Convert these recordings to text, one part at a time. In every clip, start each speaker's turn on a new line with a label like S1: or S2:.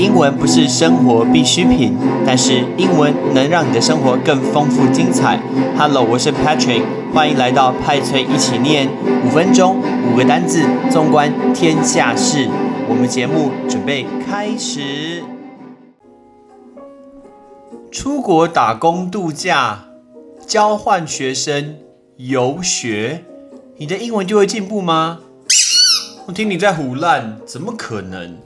S1: 英文不是生活必需品，但是英文能让你的生活更丰富精彩。Hello，我是 Patrick，欢迎来到派翠一起念五分钟五个单字，纵观天下事。我们节目准备开始。出国打工度假、交换学生、游学，你的英文就会进步吗？我听你在胡乱，怎么可能？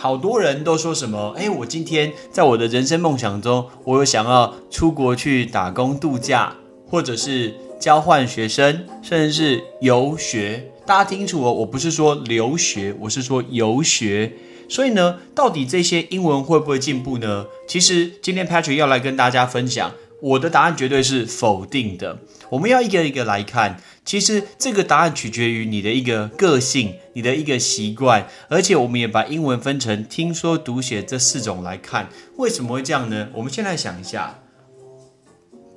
S1: 好多人都说什么？哎，我今天在我的人生梦想中，我有想要出国去打工度假，或者是交换学生，甚至是游学。大家听楚哦，我不是说留学，我是说游学。所以呢，到底这些英文会不会进步呢？其实今天 Patrick 要来跟大家分享。我的答案绝对是否定的。我们要一个一个来看，其实这个答案取决于你的一个个性，你的一个习惯，而且我们也把英文分成听说读写这四种来看。为什么会这样呢？我们先来想一下，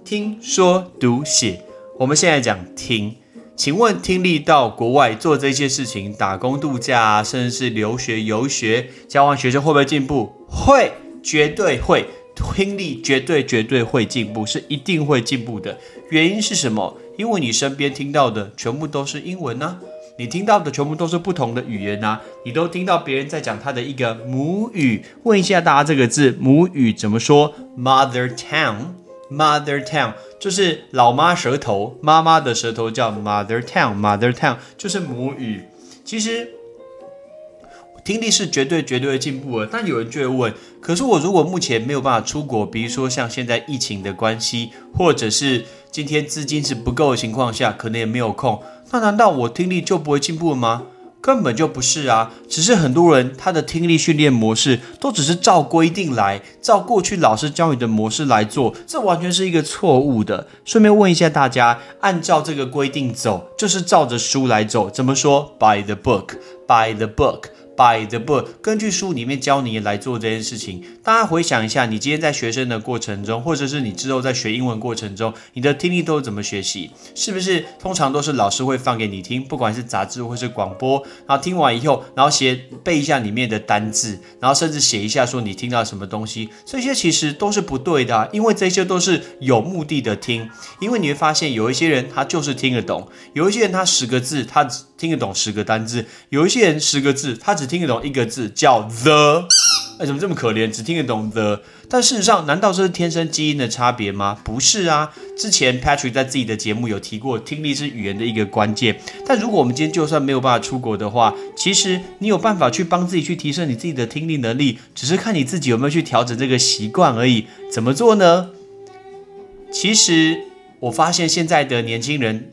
S1: 听说读写，我们现在讲听，请问听力到国外做这些事情，打工度假啊，甚至是留学、游学、交换学生，会不会进步？会，绝对会。听力绝对绝对会进步，是一定会进步的。原因是什么？因为你身边听到的全部都是英文呢，你听到的全部都是不同的语言呐，你都听到别人在讲他的一个母语。问一下大家，这个字母语怎么说？Mother tongue，Mother tongue 就是老妈舌头，妈妈的舌头叫 Mother tongue，Mother tongue 就是母语。其实。听力是绝对绝对的进步了，但有人就会问：可是我如果目前没有办法出国，比如说像现在疫情的关系，或者是今天资金是不够的情况下，可能也没有空，那难道我听力就不会进步了吗？根本就不是啊！只是很多人他的听力训练模式都只是照规定来，照过去老师教你的模式来做，这完全是一个错误的。顺便问一下大家，按照这个规定走，就是照着书来走，怎么说？By the book，by the book。By the book，根据书里面教你来做这件事情。大家回想一下，你今天在学生的过程中，或者是你之后在学英文过程中，你的听力都怎么学习？是不是通常都是老师会放给你听，不管是杂志或是广播，然后听完以后，然后写背一下里面的单字，然后甚至写一下说你听到什么东西？这些其实都是不对的，因为这些都是有目的的听。因为你会发现有一些人他就是听得懂，有一些人他十个字他听得懂十个单字，有一些人十个字他只只听得懂一个字叫 the，哎，怎么这么可怜？只听得懂 the，但事实上，难道这是天生基因的差别吗？不是啊。之前 Patrick 在自己的节目有提过，听力是语言的一个关键。但如果我们今天就算没有办法出国的话，其实你有办法去帮自己去提升你自己的听力能力，只是看你自己有没有去调整这个习惯而已。怎么做呢？其实我发现现在的年轻人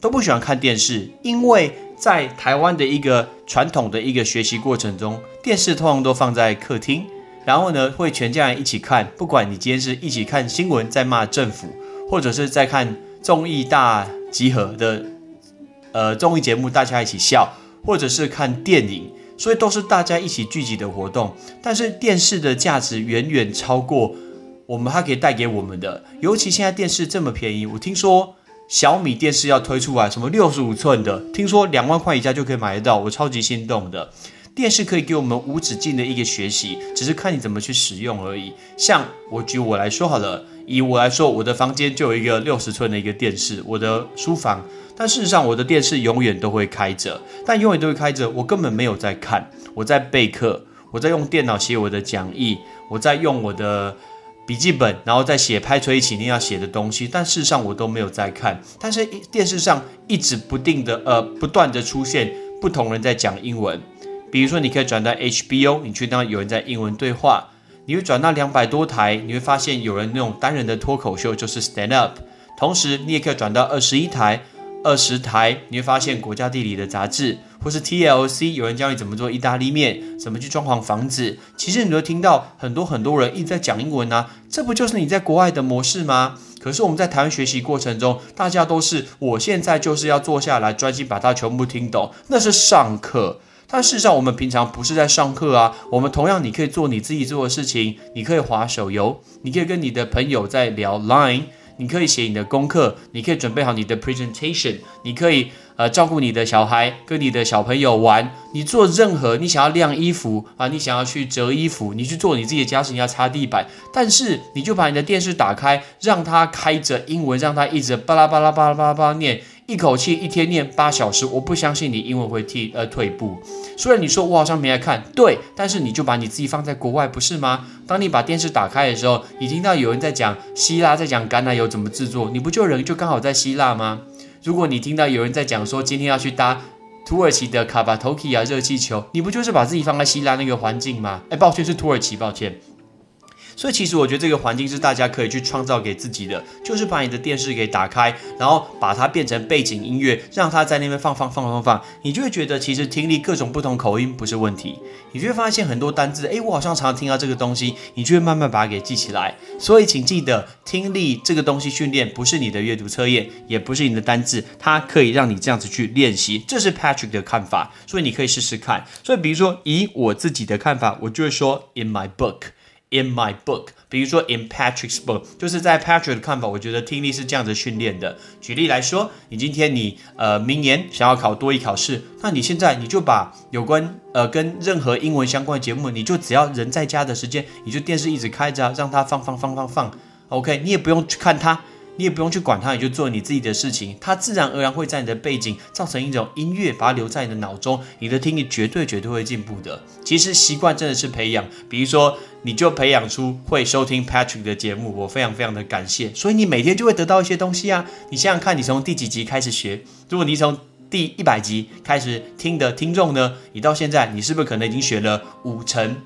S1: 都不喜欢看电视，因为。在台湾的一个传统的一个学习过程中，电视通常都放在客厅，然后呢会全家人一起看。不管你今天是一起看新闻在骂政府，或者是在看综艺大集合的呃综艺节目，大家一起笑，或者是看电影，所以都是大家一起聚集的活动。但是电视的价值远远超过我们它可以带给我们的，尤其现在电视这么便宜，我听说。小米电视要推出来，什么六十五寸的，听说两万块以下就可以买得到，我超级心动的。电视可以给我们无止境的一个学习，只是看你怎么去使用而已。像我举我来说好了，以我来说，我的房间就有一个六十寸的一个电视，我的书房。但事实上，我的电视永远都会开着，但永远都会开着，我根本没有在看，我在备课，我在用电脑写我的讲义，我在用我的。笔记本，然后再写拍出一起你要写的东西，但事实上我都没有在看。但是电视上一直不定的呃不断的出现不同人在讲英文，比如说你可以转到 HBO，你去当有人在英文对话，你会转到两百多台，你会发现有人那种单人的脱口秀就是 stand up，同时你也可以转到二十一台。二十台，你会发现国家地理的杂志，或是 TLC，有人教你怎么做意大利面，怎么去装潢房子。其实你都听到很多很多人一直在讲英文啊，这不就是你在国外的模式吗？可是我们在台湾学习过程中，大家都是我现在就是要坐下来专心把它全部听懂，那是上课。但事实上，我们平常不是在上课啊，我们同样你可以做你自己做的事情，你可以划手游，你可以跟你的朋友在聊 Line。你可以写你的功课，你可以准备好你的 presentation，你可以呃，照顾你的小孩，跟你的小朋友玩，你做任何你想要晾衣服啊，你想要去折衣服，你去做你自己的家事，你要擦地板，但是你就把你的电视打开，让它开着英文，让它一直巴拉巴拉巴拉巴拉巴拉念，一口气一天念八小时，我不相信你英文会退呃退步。虽然你说我好像没来看，对，但是你就把你自己放在国外，不是吗？当你把电视打开的时候，你听到有人在讲希腊，在讲橄榄油怎么制作，你不就人就刚好在希腊吗？如果你听到有人在讲说今天要去搭土耳其的卡巴托基啊热气球，你不就是把自己放在希腊那个环境吗？哎，抱歉是土耳其，抱歉。所以其实我觉得这个环境是大家可以去创造给自己的，就是把你的电视给打开，然后把它变成背景音乐，让它在那边放放放放放，你就会觉得其实听力各种不同口音不是问题，你就会发现很多单字，诶，我好像常常听到这个东西，你就会慢慢把它给记起来。所以请记得，听力这个东西训练不是你的阅读测验，也不是你的单字，它可以让你这样子去练习。这是 Patrick 的看法，所以你可以试试看。所以比如说以我自己的看法，我就会说 In my book。In my book，比如说 In Patrick's book，就是在 Patrick 的看法，我觉得听力是这样子训练的。举例来说，你今天你呃明年想要考多一考试，那你现在你就把有关呃跟任何英文相关的节目，你就只要人在家的时间，你就电视一直开着，让它放放放放放，OK，你也不用去看它。你也不用去管它，你就做你自己的事情，它自然而然会在你的背景造成一种音乐，把它留在你的脑中，你的听力绝对绝对会进步的。其实习惯真的是培养，比如说你就培养出会收听 Patrick 的节目，我非常非常的感谢。所以你每天就会得到一些东西啊。你想想看，你从第几集开始学？如果你从第一百集开始听的听众呢，你到现在你是不是可能已经学了五乘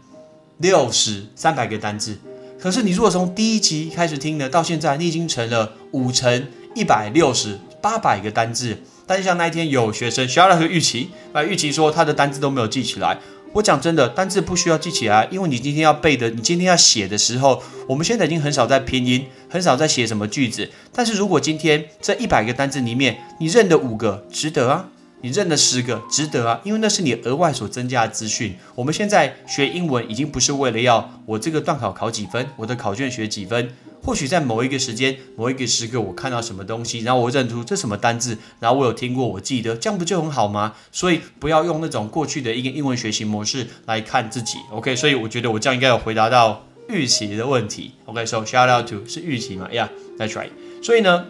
S1: 六十三百个单字？可是你如果从第一集开始听呢，到现在你已经成了五乘一百六十八百个单字。但是像那一天有学生，学校的预期，啊，预期说他的单字都没有记起来。我讲真的，单字不需要记起来，因为你今天要背的，你今天要写的时候，我们现在已经很少在拼音，很少在写什么句子。但是如果今天这一百个单字里面，你认得五个，值得啊。你认了十个，值得啊，因为那是你额外所增加的资讯。我们现在学英文已经不是为了要我这个段考考几分，我的考卷学几分。或许在某一个时间、某一个时刻，我看到什么东西，然后我认出这什么单字，然后我有听过，我记得，这样不就很好吗？所以不要用那种过去的一个英文学习模式来看自己。OK，所以我觉得我这样应该有回答到预期的问题。OK，so shout out to 是预期嘛？Yeah，that's right。所以呢？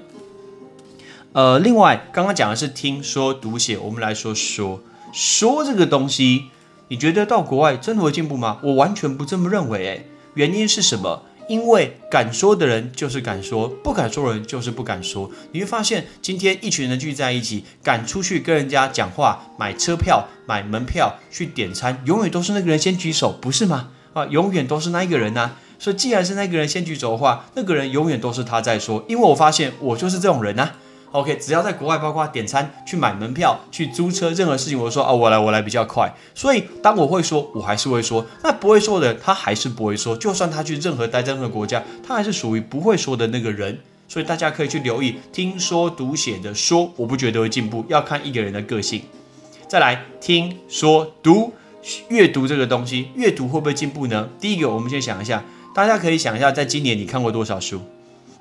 S1: 呃，另外刚刚讲的是听说读写，我们来说说说这个东西，你觉得到国外真的会进步吗？我完全不这么认为，诶，原因是什么？因为敢说的人就是敢说，不敢说的人就是不敢说。你会发现，今天一群人聚在一起，敢出去跟人家讲话、买车票、买门票、去点餐，永远都是那个人先举手，不是吗？啊，永远都是那一个人呐。所以，既然是那个人先举手的话，那个人永远都是他在说。因为我发现，我就是这种人呐。OK，只要在国外，包括点餐、去买门票、去租车，任何事情，我说啊，我来，我来比较快。所以当我会说，我还是会说；那不会说的，他还是不会说。就算他去任何待在任何国家，他还是属于不会说的那个人。所以大家可以去留意，听说读写的说，我不觉得会进步，要看一个人的个性。再来听说读阅读这个东西，阅读会不会进步呢？第一个，我们先想一下，大家可以想一下，在今年你看过多少书？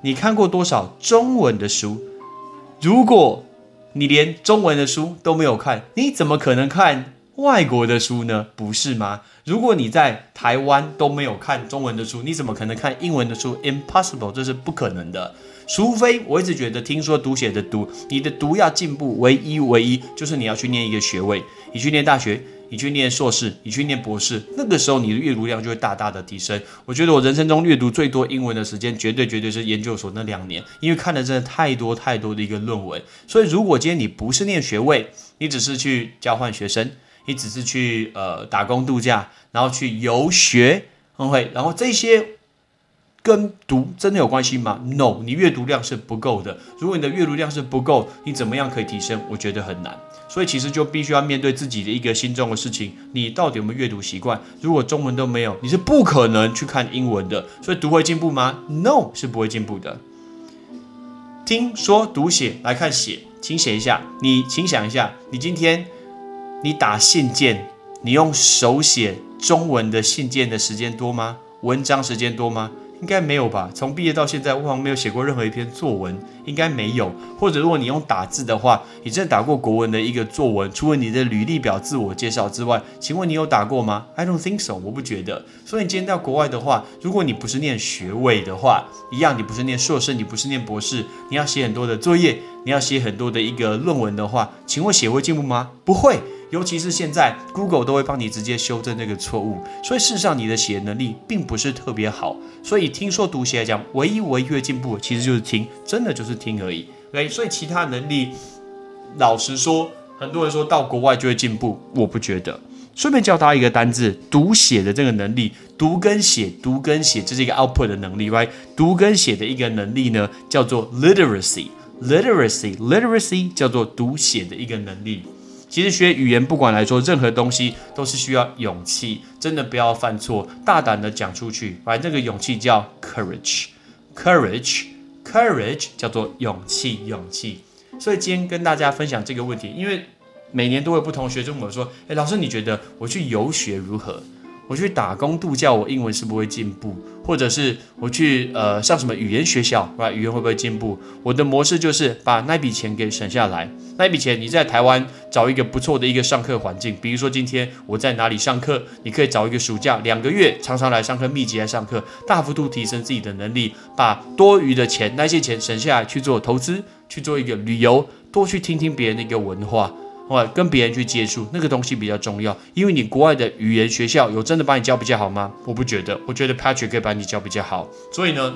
S1: 你看过多少中文的书？如果你连中文的书都没有看，你怎么可能看外国的书呢？不是吗？如果你在台湾都没有看中文的书，你怎么可能看英文的书？Impossible，这是不可能的。除非我一直觉得，听说读写的读，你的读要进步，唯一唯一就是你要去念一个学位，你去念大学。你去念硕士，你去念博士，那个时候你的阅读量就会大大的提升。我觉得我人生中阅读最多英文的时间，绝对绝对是研究所那两年，因为看的真的太多太多的一个论文。所以如果今天你不是念学位，你只是去交换学生，你只是去呃打工度假，然后去游学，OK，然后这些。跟读真的有关系吗？No，你阅读量是不够的。如果你的阅读量是不够，你怎么样可以提升？我觉得很难。所以其实就必须要面对自己的一个心中的事情：你到底有没有阅读习惯？如果中文都没有，你是不可能去看英文的。所以读会进步吗？No，是不会进步的。听说读写来看写，请写一下。你请想一下，你今天你打信件，你用手写中文的信件的时间多吗？文章时间多吗？应该没有吧？从毕业到现在，我好像没有写过任何一篇作文，应该没有。或者如果你用打字的话，你真的打过国文的一个作文，除了你的履历表自我介绍之外，请问你有打过吗？I don't think so，我不觉得。所以你今天到国外的话，如果你不是念学位的话，一样，你不是念硕士，你不是念博士，你要写很多的作业，你要写很多的一个论文的话，请问写会进步吗？不会。尤其是现在，Google 都会帮你直接修正这个错误，所以事实上你的写能力并不是特别好。所以听说读写来讲，唯一唯一的进步其实就是听，真的就是听而已。OK，所以其他能力，老实说，很多人说到国外就会进步，我不觉得。顺便教大家一个单字，读写的这个能力，读跟写，读跟写，这是一个 output 的能力，right？读跟写的一个能力呢，叫做 literacy，literacy，literacy 叫做读写的一个能力。其实学语言，不管来说任何东西，都是需要勇气。真的不要犯错，大胆的讲出去。把这个勇气叫 courage，courage，courage 叫做勇气，勇气。所以今天跟大家分享这个问题，因为每年都有不同学生问我说：“诶，老师，你觉得我去游学如何？”我去打工度假，我英文是不会进步，或者是我去呃上什么语言学校，啊，语言会不会进步？我的模式就是把那笔钱给省下来，那笔钱你在台湾找一个不错的一个上课环境，比如说今天我在哪里上课，你可以找一个暑假两个月，常常来上课，密集来上课，大幅度提升自己的能力，把多余的钱那些钱省下来去做投资，去做一个旅游，多去听听别人的一个文化。哇，跟别人去接触那个东西比较重要，因为你国外的语言学校有真的把你教比较好吗？我不觉得，我觉得 Patrick 可以把你教比较好。所以呢，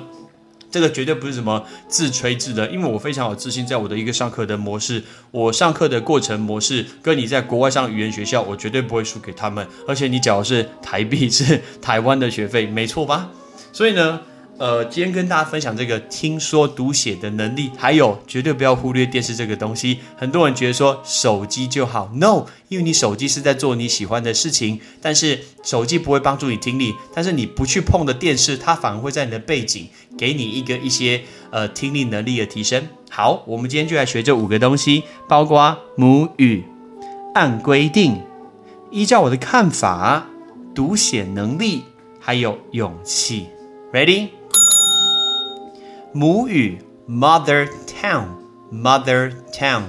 S1: 这个绝对不是什么自吹自擂，因为我非常有自信，在我的一个上课的模式，我上课的过程模式，跟你在国外上语言学校，我绝对不会输给他们。而且你缴的是台币，是台湾的学费，没错吧？所以呢。呃，今天跟大家分享这个听说读写的能力，还有绝对不要忽略电视这个东西。很多人觉得说手机就好，no，因为你手机是在做你喜欢的事情，但是手机不会帮助你听力，但是你不去碰的电视，它反而会在你的背景给你一个一些呃听力能力的提升。好，我们今天就来学这五个东西，包括母语、按规定、依照我的看法、读写能力，还有勇气。Ready？母语 mother tongue mother tongue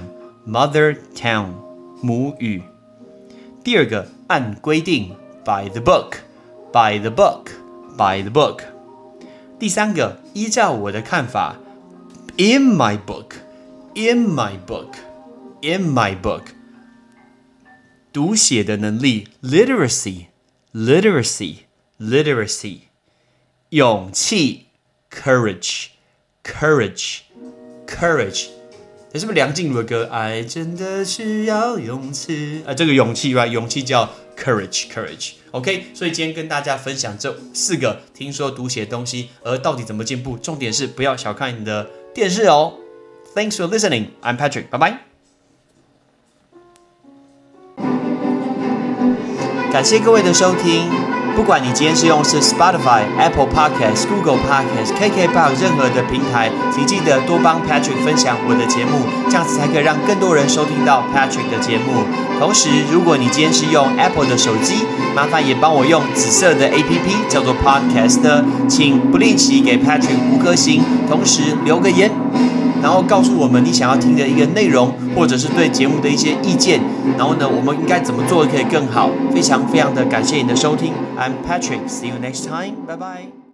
S1: mother tongue 母语。第二个按规定 by the book by the book by the book。第三个依照我的看法 in my book in my book in my book。读写的能力 literacy literacy literacy。勇气 courage Courage, courage，这是不是梁静茹的歌？爱真的需要勇气啊！这个勇气，right？勇气叫 courage, courage。OK，所以今天跟大家分享这四个听说读写东西，而到底怎么进步？重点是不要小看你的电视哦。Thanks for listening. I'm Patrick. 拜拜。感谢各位的收听。不管你今天是用是 Spotify、Apple Podcast、Google Podcast、KKBox 任何的平台，请记得多帮 Patrick 分享我的节目，这样子才可以让更多人收听到 Patrick 的节目。同时，如果你今天是用 Apple 的手机，麻烦也帮我用紫色的 APP 叫做 Podcast，请不吝惜给 Patrick 五颗星，同时留个言。然后告诉我们你想要听的一个内容，或者是对节目的一些意见。然后呢，我们应该怎么做可以更好？非常非常的感谢你的收听。I'm Patrick. See you next time. 拜拜